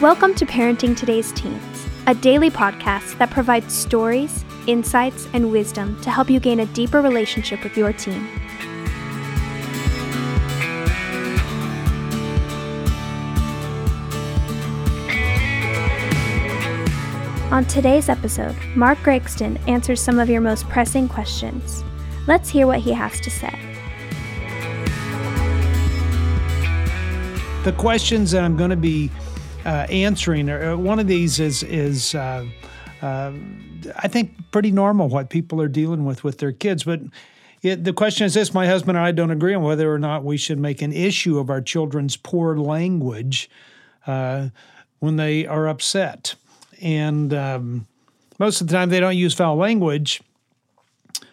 Welcome to Parenting Today's Teens, a daily podcast that provides stories, insights, and wisdom to help you gain a deeper relationship with your teen. On today's episode, Mark Gregston answers some of your most pressing questions. Let's hear what he has to say. The questions that I'm going to be uh, answering uh, one of these is is uh, uh, I think pretty normal what people are dealing with with their kids, but. It, the question is this: My husband and I don't agree on whether or not we should make an issue of our children's poor language uh, when they are upset and um, most of the time they don't use foul language,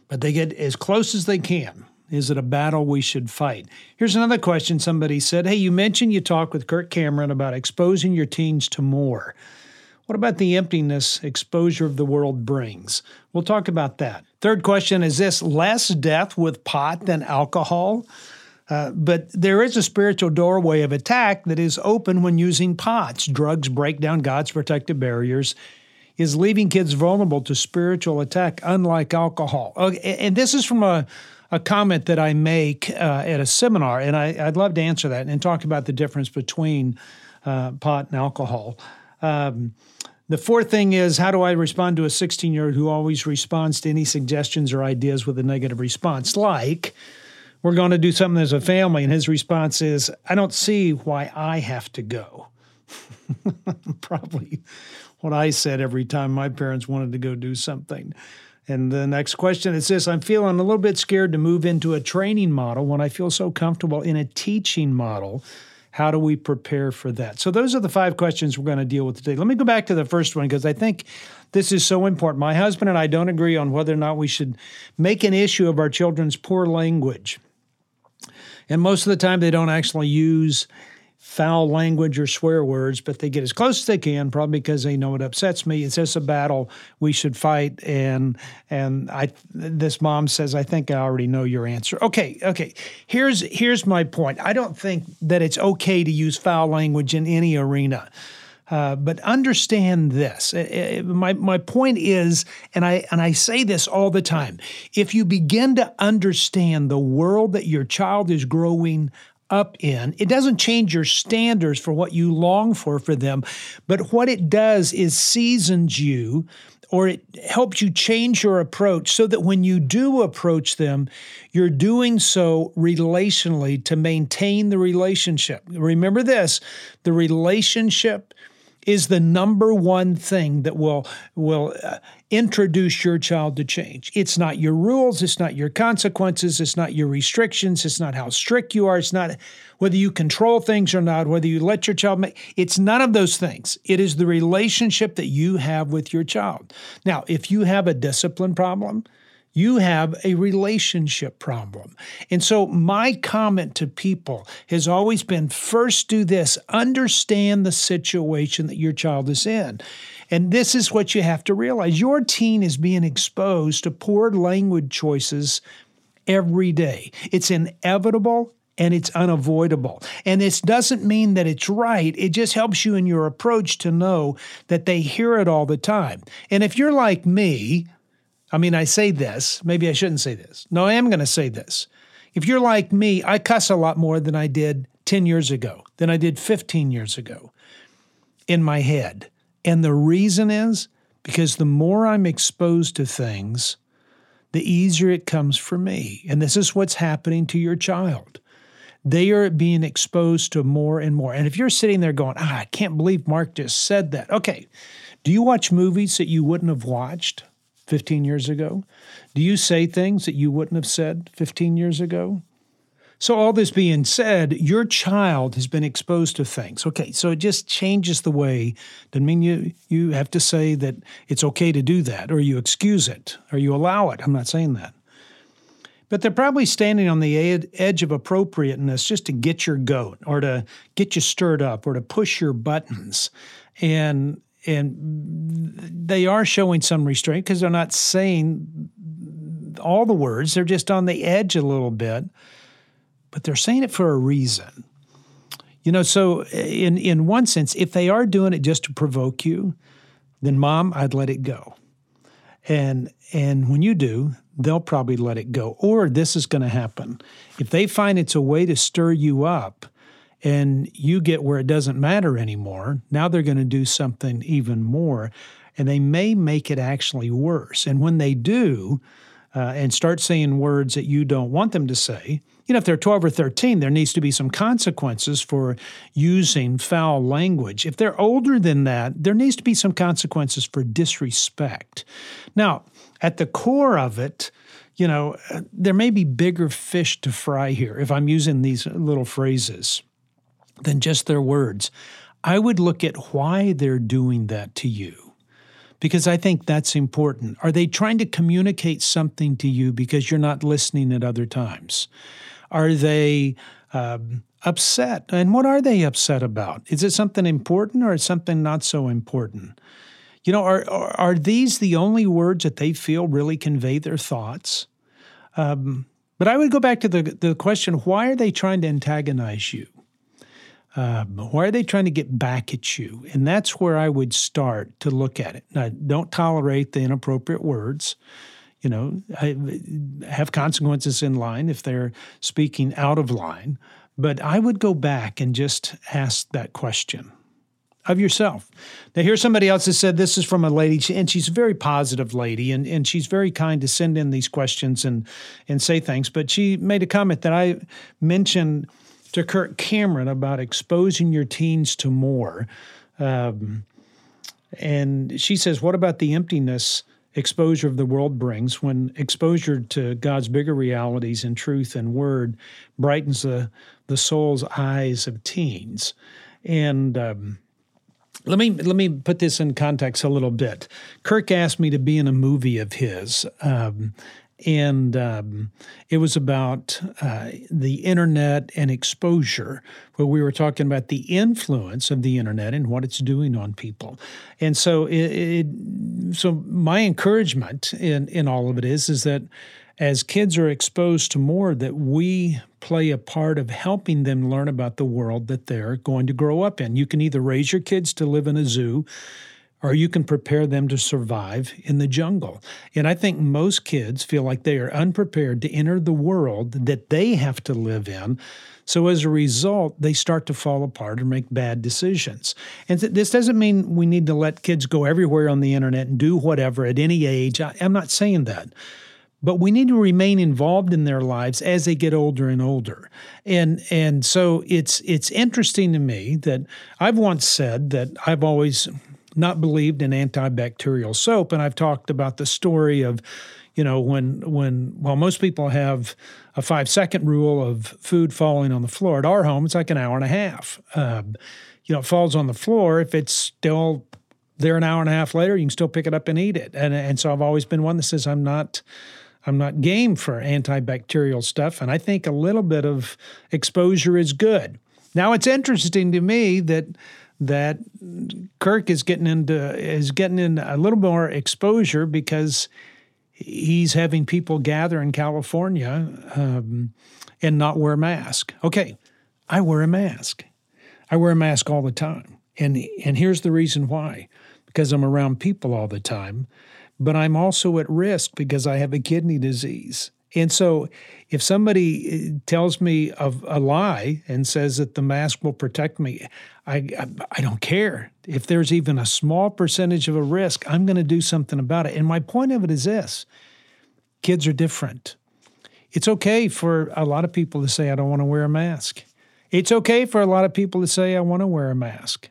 but they get as close as they can. Is it a battle we should fight? Here's another question somebody said Hey, you mentioned you talked with Kirk Cameron about exposing your teens to more. What about the emptiness exposure of the world brings? We'll talk about that. Third question is this less death with pot than alcohol? Uh, but there is a spiritual doorway of attack that is open when using pots. Drugs break down God's protective barriers, is leaving kids vulnerable to spiritual attack, unlike alcohol. Okay, and this is from a, a comment that I make uh, at a seminar, and I, would love to answer that and talk about the difference between uh, pot and alcohol. Um, the fourth thing is how do I respond to a 16 year old who always responds to any suggestions or ideas with a negative response? Like, we're going to do something as a family. And his response is, I don't see why I have to go. Probably what I said every time my parents wanted to go do something. And the next question is this I'm feeling a little bit scared to move into a training model when I feel so comfortable in a teaching model. How do we prepare for that? So, those are the five questions we're going to deal with today. Let me go back to the first one because I think this is so important. My husband and I don't agree on whether or not we should make an issue of our children's poor language. And most of the time, they don't actually use foul language or swear words, but they get as close as they can, probably because they know it upsets me. It's just a battle we should fight. And and I this mom says, I think I already know your answer. Okay, okay. Here's here's my point. I don't think that it's okay to use foul language in any arena. Uh, but understand this. Uh, uh, my, my point is, and I, and I say this all the time if you begin to understand the world that your child is growing up in. It doesn't change your standards for what you long for for them, but what it does is seasons you or it helps you change your approach so that when you do approach them, you're doing so relationally to maintain the relationship. Remember this the relationship is the number one thing that will will uh, introduce your child to change. It's not your rules, it's not your consequences, it's not your restrictions, it's not how strict you are, it's not whether you control things or not, whether you let your child make it's none of those things. It is the relationship that you have with your child. Now, if you have a discipline problem, you have a relationship problem. And so, my comment to people has always been first do this, understand the situation that your child is in. And this is what you have to realize your teen is being exposed to poor language choices every day. It's inevitable and it's unavoidable. And this doesn't mean that it's right. It just helps you in your approach to know that they hear it all the time. And if you're like me, I mean, I say this, maybe I shouldn't say this. No, I am going to say this. If you're like me, I cuss a lot more than I did 10 years ago, than I did 15 years ago in my head. And the reason is because the more I'm exposed to things, the easier it comes for me. And this is what's happening to your child. They are being exposed to more and more. And if you're sitting there going, ah, I can't believe Mark just said that. Okay. Do you watch movies that you wouldn't have watched? 15 years ago? Do you say things that you wouldn't have said 15 years ago? So, all this being said, your child has been exposed to things. Okay, so it just changes the way. Doesn't mean you, you have to say that it's okay to do that, or you excuse it, or you allow it. I'm not saying that. But they're probably standing on the ed- edge of appropriateness just to get your goat, or to get you stirred up, or to push your buttons. And and they are showing some restraint because they're not saying all the words. They're just on the edge a little bit, but they're saying it for a reason. You know, so in in one sense, if they are doing it just to provoke you, then mom, I'd let it go. And and when you do, they'll probably let it go. Or this is going to happen. If they find it's a way to stir you up and you get where it doesn't matter anymore, now they're going to do something even more and they may make it actually worse. And when they do, uh, and start saying words that you don't want them to say, you know, if they're 12 or 13, there needs to be some consequences for using foul language. If they're older than that, there needs to be some consequences for disrespect. Now, at the core of it, you know, there may be bigger fish to fry here if I'm using these little phrases than just their words. I would look at why they're doing that to you because I think that's important. Are they trying to communicate something to you because you're not listening at other times? Are they um, upset? And what are they upset about? Is it something important or is something not so important? You know, are, are, are these the only words that they feel really convey their thoughts? Um, but I would go back to the, the question why are they trying to antagonize you? Um, why are they trying to get back at you? And that's where I would start to look at it. Now, don't tolerate the inappropriate words. You know, have consequences in line if they're speaking out of line. But I would go back and just ask that question of yourself. Now, here's somebody else that said this is from a lady, and she's a very positive lady, and, and she's very kind to send in these questions and and say things. But she made a comment that I mentioned to Kirk Cameron about exposing your teens to more. Um, and she says, What about the emptiness exposure of the world brings when exposure to God's bigger realities in truth and word brightens the, the soul's eyes of teens? And um, let me let me put this in context a little bit. Kirk asked me to be in a movie of his, um, and um, it was about uh, the internet and exposure, where we were talking about the influence of the internet and what it's doing on people. And so, it, it, so my encouragement in in all of it is is that as kids are exposed to more, that we play a part of helping them learn about the world that they're going to grow up in. You can either raise your kids to live in a zoo or you can prepare them to survive in the jungle. And I think most kids feel like they are unprepared to enter the world that they have to live in. So as a result, they start to fall apart and make bad decisions. And th- this doesn't mean we need to let kids go everywhere on the internet and do whatever at any age. I, I'm not saying that. But we need to remain involved in their lives as they get older and older. And and so it's it's interesting to me that I've once said that I've always not believed in antibacterial soap. And I've talked about the story of, you know, when when well, most people have a five second rule of food falling on the floor. At our home, it's like an hour and a half. Um, you know, it falls on the floor. If it's still there an hour and a half later, you can still pick it up and eat it. And and so I've always been one that says I'm not I'm not game for antibacterial stuff. And I think a little bit of exposure is good. Now it's interesting to me that that Kirk is getting into is getting in a little more exposure because he's having people gather in California um, and not wear a mask. Okay, I wear a mask. I wear a mask all the time, and and here's the reason why: because I'm around people all the time, but I'm also at risk because I have a kidney disease. And so, if somebody uh, tells me of a lie and says that the mask will protect me, I, I, I don't care. If there's even a small percentage of a risk, I'm going to do something about it. And my point of it is this kids are different. It's okay for a lot of people to say, I don't want to wear a mask. It's okay for a lot of people to say, I want to wear a mask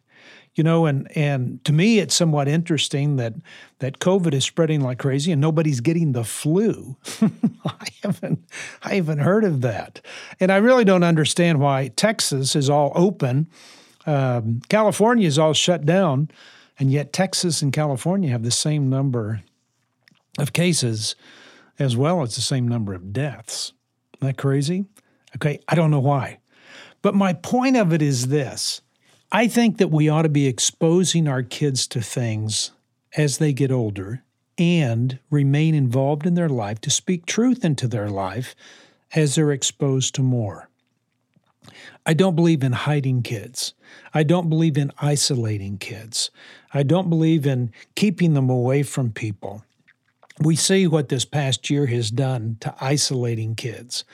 you know and and to me it's somewhat interesting that that covid is spreading like crazy and nobody's getting the flu. I haven't i haven't heard of that. And i really don't understand why texas is all open. Um, california is all shut down and yet texas and california have the same number of cases as well as the same number of deaths. Isn't that crazy? Okay i don't know why. But my point of it is this I think that we ought to be exposing our kids to things as they get older and remain involved in their life to speak truth into their life as they're exposed to more. I don't believe in hiding kids. I don't believe in isolating kids. I don't believe in keeping them away from people. We see what this past year has done to isolating kids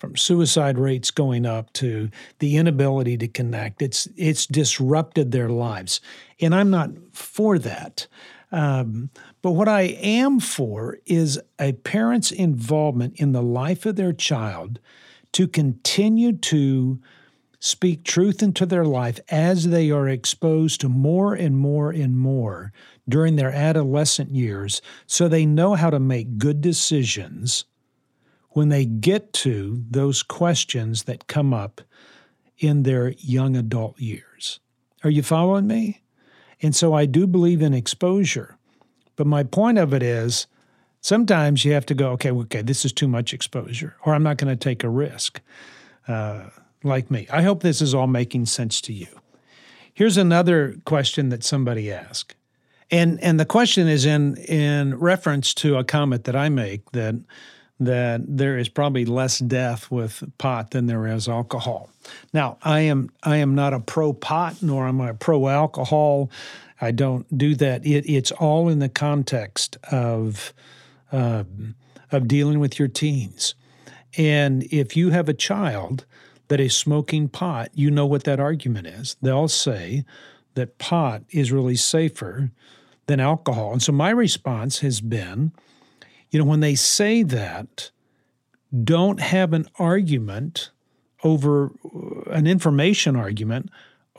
from suicide rates going up to the inability to connect. It's it's disrupted their lives, and I'm not for that. Um, but what I am for is a parent's involvement in the life of their child to continue to speak truth into their life as they are exposed to more and more and more during their adolescent years so they know how to make good decisions when they get to those questions that come up in their young adult years. Are you following me? And so I do believe in exposure. But my point of it is sometimes you have to go, okay, okay, this is too much exposure, or I'm not going to take a risk uh, like me. I hope this is all making sense to you. Here's another question that somebody asked. And, and the question is in, in reference to a comment that I make that that there is probably less death with pot than there is alcohol. Now, I am I am not a pro pot nor am I pro alcohol. I don't do that. It, it's all in the context of uh, of dealing with your teens. And if you have a child that is smoking pot, you know what that argument is. They'll say that pot is really safer than alcohol. And so my response has been you know, when they say that, don't have an argument over uh, an information argument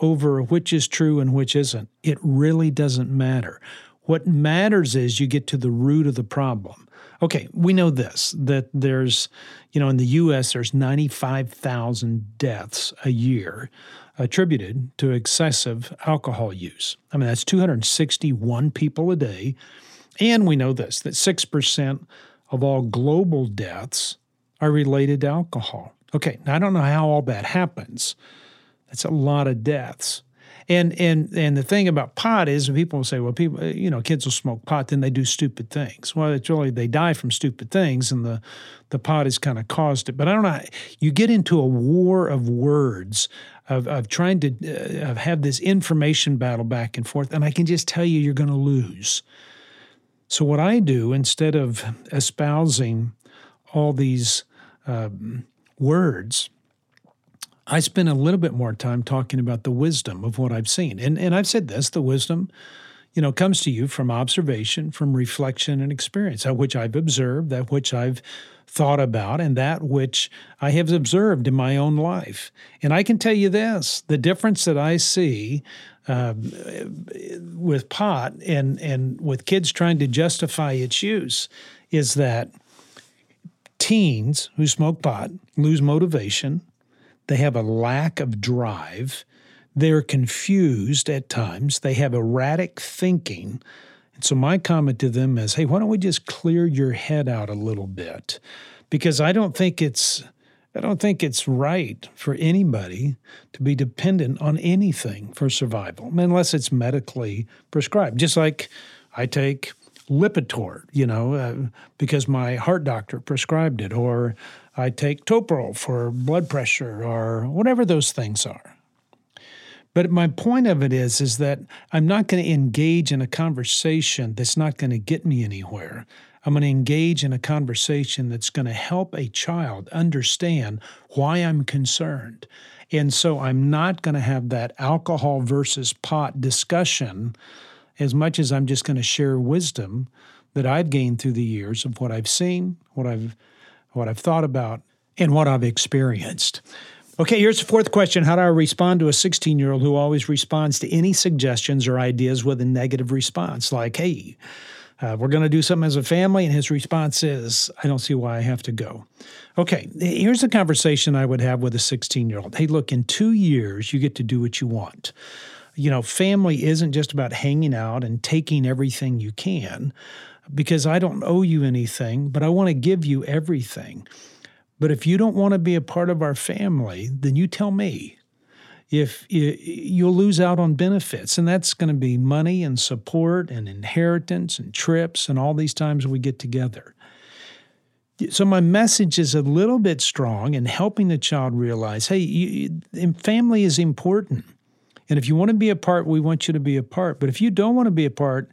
over which is true and which isn't. It really doesn't matter. What matters is you get to the root of the problem. Okay, we know this that there's, you know, in the US, there's 95,000 deaths a year attributed to excessive alcohol use. I mean, that's 261 people a day and we know this that 6% of all global deaths are related to alcohol. Okay, now I don't know how all that happens. That's a lot of deaths. And and and the thing about pot is people will say, well, people, you know, kids will smoke pot, then they do stupid things. Well, it's really they die from stupid things, and the the pot has kind of caused it. But I don't know. You get into a war of words of of trying to uh, have this information battle back and forth, and I can just tell you, you're going to lose so, what I do instead of espousing all these um, words, I spend a little bit more time talking about the wisdom of what I've seen. And, and I've said this the wisdom, you know, comes to you from observation, from reflection and experience, that which I've observed, that which I've thought about, and that which I have observed in my own life. And I can tell you this the difference that I see um, with pot and and with kids trying to justify its use is that teens who smoke pot lose motivation, they have a lack of drive, they're confused at times, they have erratic thinking. And so my comment to them is, hey, why don't we just clear your head out a little bit? Because I don't think it's I don't think it's right for anybody to be dependent on anything for survival, unless it's medically prescribed. Just like I take Lipitor, you know, uh, because my heart doctor prescribed it, or I take Toprol for blood pressure, or whatever those things are. But my point of it is, is that I'm not going to engage in a conversation that's not going to get me anywhere. I'm going to engage in a conversation that's going to help a child understand why I'm concerned. And so I'm not going to have that alcohol versus pot discussion as much as I'm just going to share wisdom that I've gained through the years of what I've seen, what I've what I've thought about, and what I've experienced. Okay, here's the fourth question. How do I respond to a 16 year old who always responds to any suggestions or ideas with a negative response? Like, hey, uh, we're going to do something as a family. And his response is, I don't see why I have to go. Okay, here's a conversation I would have with a 16 year old. Hey, look, in two years, you get to do what you want. You know, family isn't just about hanging out and taking everything you can because I don't owe you anything, but I want to give you everything. But if you don't want to be a part of our family, then you tell me if you'll lose out on benefits and that's going to be money and support and inheritance and trips and all these times we get together So my message is a little bit strong in helping the child realize, hey, you, family is important. And if you want to be a part, we want you to be a part. But if you don't want to be a part,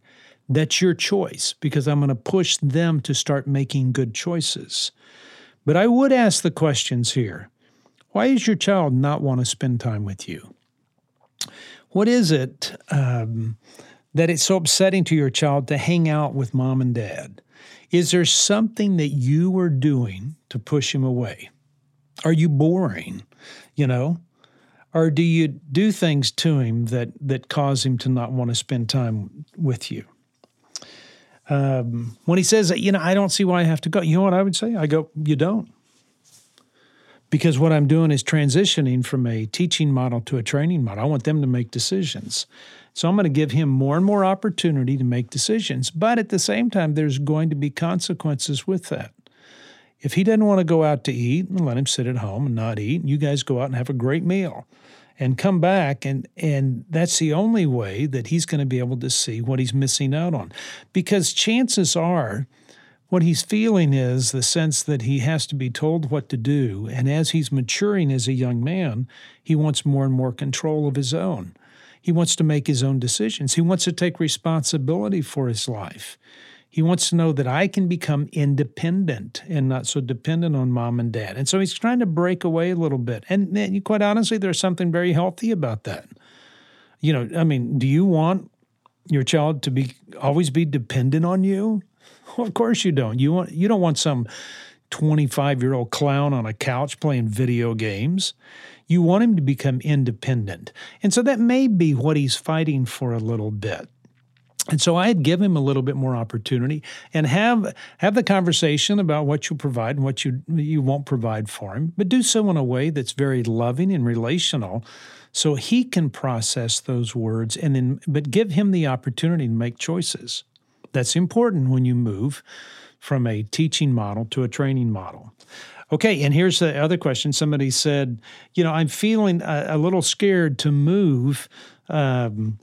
that's your choice because I'm going to push them to start making good choices. But I would ask the questions here. Why does your child not want to spend time with you? What is it um, that it's so upsetting to your child to hang out with mom and dad? Is there something that you are doing to push him away? Are you boring? You know? Or do you do things to him that, that cause him to not want to spend time with you? Um, when he says, you know, I don't see why I have to go, you know what I would say? I go, you don't. Because what I'm doing is transitioning from a teaching model to a training model. I want them to make decisions. So I'm going to give him more and more opportunity to make decisions. But at the same time, there's going to be consequences with that. If he doesn't want to go out to eat, let him sit at home and not eat. And you guys go out and have a great meal and come back and and that's the only way that he's going to be able to see what he's missing out on. Because chances are what he's feeling is the sense that he has to be told what to do and as he's maturing as a young man he wants more and more control of his own. He wants to make his own decisions. He wants to take responsibility for his life he wants to know that I can become independent and not so dependent on mom and dad. And so he's trying to break away a little bit. And, and quite honestly, there's something very healthy about that. You know, I mean, do you want your child to be always be dependent on you? Well, of course you don't. You want you don't want some 25 year old clown on a couch playing video games. You want him to become independent. And so that may be what he's fighting for a little bit. And so I'd give him a little bit more opportunity and have have the conversation about what you provide and what you you won't provide for him, but do so in a way that's very loving and relational so he can process those words and then but give him the opportunity to make choices. That's important when you move from a teaching model to a training model. Okay, and here's the other question. Somebody said, you know, I'm feeling a, a little scared to move um,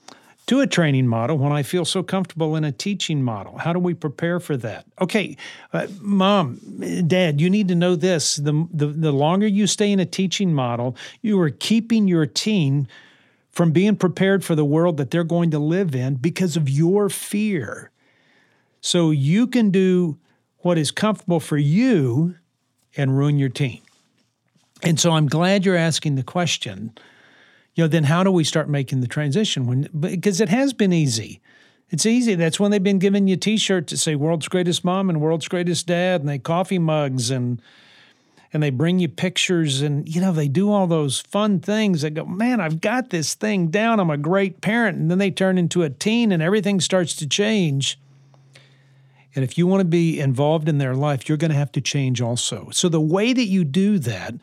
to a training model when I feel so comfortable in a teaching model? How do we prepare for that? Okay, uh, mom, dad, you need to know this. The, the, the longer you stay in a teaching model, you are keeping your teen from being prepared for the world that they're going to live in because of your fear. So you can do what is comfortable for you and ruin your teen. And so I'm glad you're asking the question you know, then how do we start making the transition? When because it has been easy. It's easy. That's when they've been giving you T-shirts that say "World's Greatest Mom" and "World's Greatest Dad," and they coffee mugs and and they bring you pictures and you know they do all those fun things. They go, "Man, I've got this thing down. I'm a great parent." And then they turn into a teen, and everything starts to change. And if you want to be involved in their life, you're going to have to change also. So the way that you do that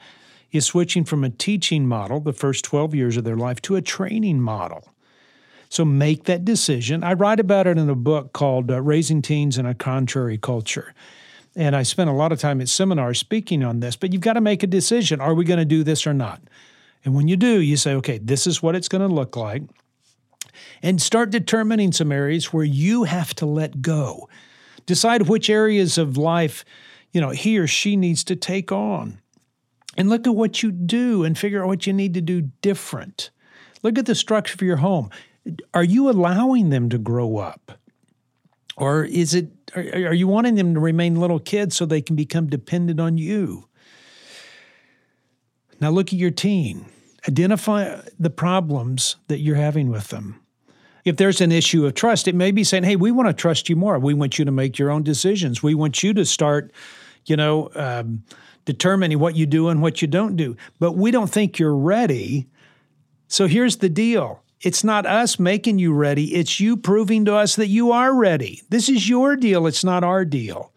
is switching from a teaching model, the first 12 years of their life, to a training model. So make that decision. I write about it in a book called uh, Raising Teens in a Contrary Culture. And I spent a lot of time at seminars speaking on this, but you've got to make a decision. Are we going to do this or not? And when you do, you say, okay, this is what it's going to look like. And start determining some areas where you have to let go. Decide which areas of life, you know, he or she needs to take on and look at what you do and figure out what you need to do different. Look at the structure of your home. Are you allowing them to grow up? Or is it are, are you wanting them to remain little kids so they can become dependent on you? Now look at your teen. Identify the problems that you're having with them. If there's an issue of trust, it may be saying, "Hey, we want to trust you more. We want you to make your own decisions. We want you to start, you know, um, determining what you do and what you don't do. But we don't think you're ready. So here's the deal it's not us making you ready, it's you proving to us that you are ready. This is your deal, it's not our deal.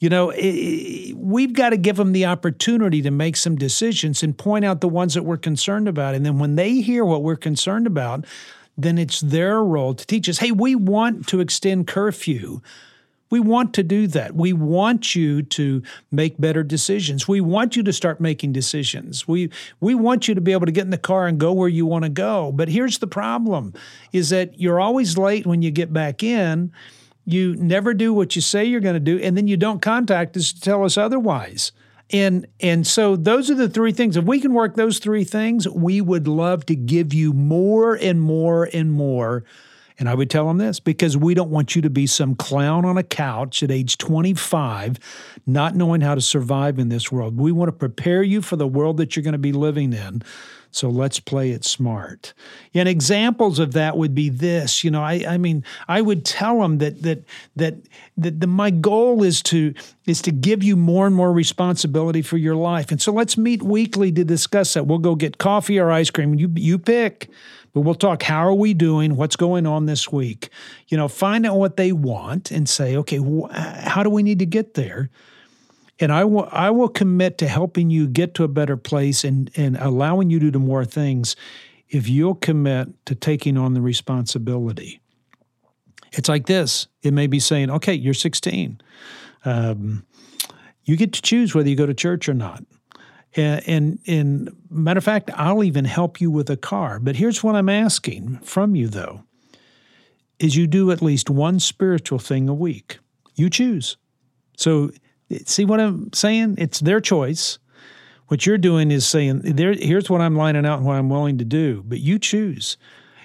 You know, it, we've got to give them the opportunity to make some decisions and point out the ones that we're concerned about. And then when they hear what we're concerned about, then it's their role to teach us hey, we want to extend curfew we want to do that. We want you to make better decisions. We want you to start making decisions. We we want you to be able to get in the car and go where you want to go. But here's the problem is that you're always late when you get back in. you never do what you say you're going to do, and then you don't contact us to tell us otherwise. And and so those are the three things. If we can work those three things, we would love to give you more and more and more. And I would tell them this because we don't want you to be some clown on a couch at age 25, not knowing how to survive in this world. We want to prepare you for the world that you're going to be living in. So let's play it smart. And examples of that would be this. You know, I, I mean, I would tell them that that that that the, my goal is to is to give you more and more responsibility for your life. And so let's meet weekly to discuss that. We'll go get coffee or ice cream. You you pick. But we'll talk how are we doing? What's going on this week? You know, find out what they want and say, okay, wh- how do we need to get there? and I will I will commit to helping you get to a better place and and allowing you to do more things if you'll commit to taking on the responsibility. It's like this. It may be saying, okay, you're 16. Um, you get to choose whether you go to church or not. And, and, matter of fact, I'll even help you with a car. But here's what I'm asking from you, though, is you do at least one spiritual thing a week. You choose. So See what I'm saying? It's their choice. What you're doing is saying, there, here's what I'm lining out and what I'm willing to do, but you choose.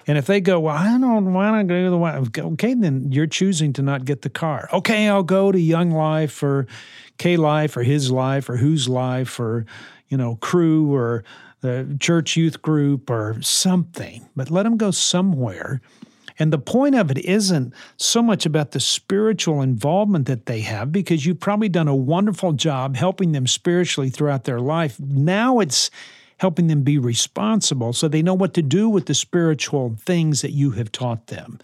And if they go, well, I don't want to go to the one, okay, then you're choosing to not get the car. Okay, I'll go to Young Life or K Life or His Life or Whose Life or, you know, Cru or the church youth group or something. But let them go somewhere and the point of it isn't so much about the spiritual involvement that they have, because you've probably done a wonderful job helping them spiritually throughout their life. Now it's helping them be responsible so they know what to do with the spiritual things that you have taught them.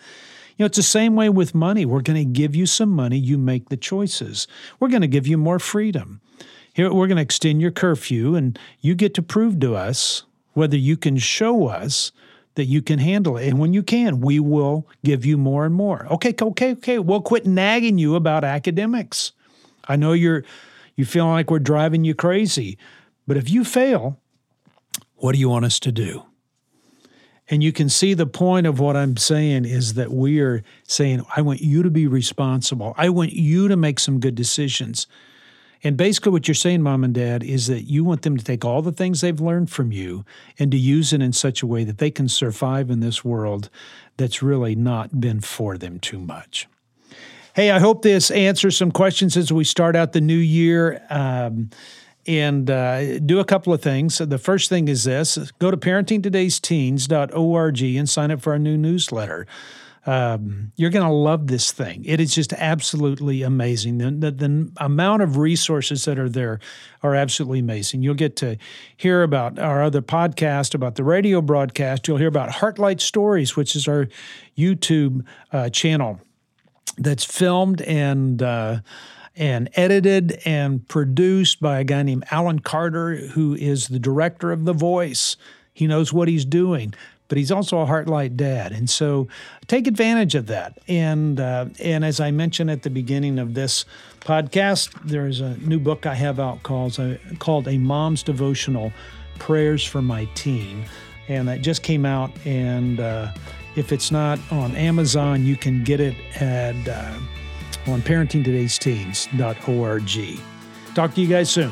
You know, it's the same way with money. We're going to give you some money, you make the choices. We're going to give you more freedom. Here, we're going to extend your curfew, and you get to prove to us whether you can show us that you can handle it. And when you can, we will give you more and more. Okay, okay, okay. We'll quit nagging you about academics. I know you're you feel like we're driving you crazy, but if you fail, what do you want us to do? And you can see the point of what I'm saying is that we are saying, I want you to be responsible. I want you to make some good decisions. And basically, what you're saying, mom and dad, is that you want them to take all the things they've learned from you and to use it in such a way that they can survive in this world that's really not been for them too much. Hey, I hope this answers some questions as we start out the new year. Um, and uh, do a couple of things. The first thing is this go to parentingtodaysteens.org and sign up for our new newsletter. Um, you're going to love this thing. It is just absolutely amazing. The, the, the, amount of resources that are there are absolutely amazing. You'll get to hear about our other podcast, about the radio broadcast. You'll hear about Heartlight Stories, which is our YouTube uh, channel that's filmed and uh, and edited and produced by a guy named Alan Carter, who is the director of The Voice. He knows what he's doing but he's also a Heartlight dad. And so take advantage of that. And, uh, and as I mentioned at the beginning of this podcast, there's a new book I have out called, uh, called A Mom's Devotional Prayers for My Teen. And that just came out. And uh, if it's not on Amazon, you can get it at uh, on parentingtodaysteens.org. Talk to you guys soon.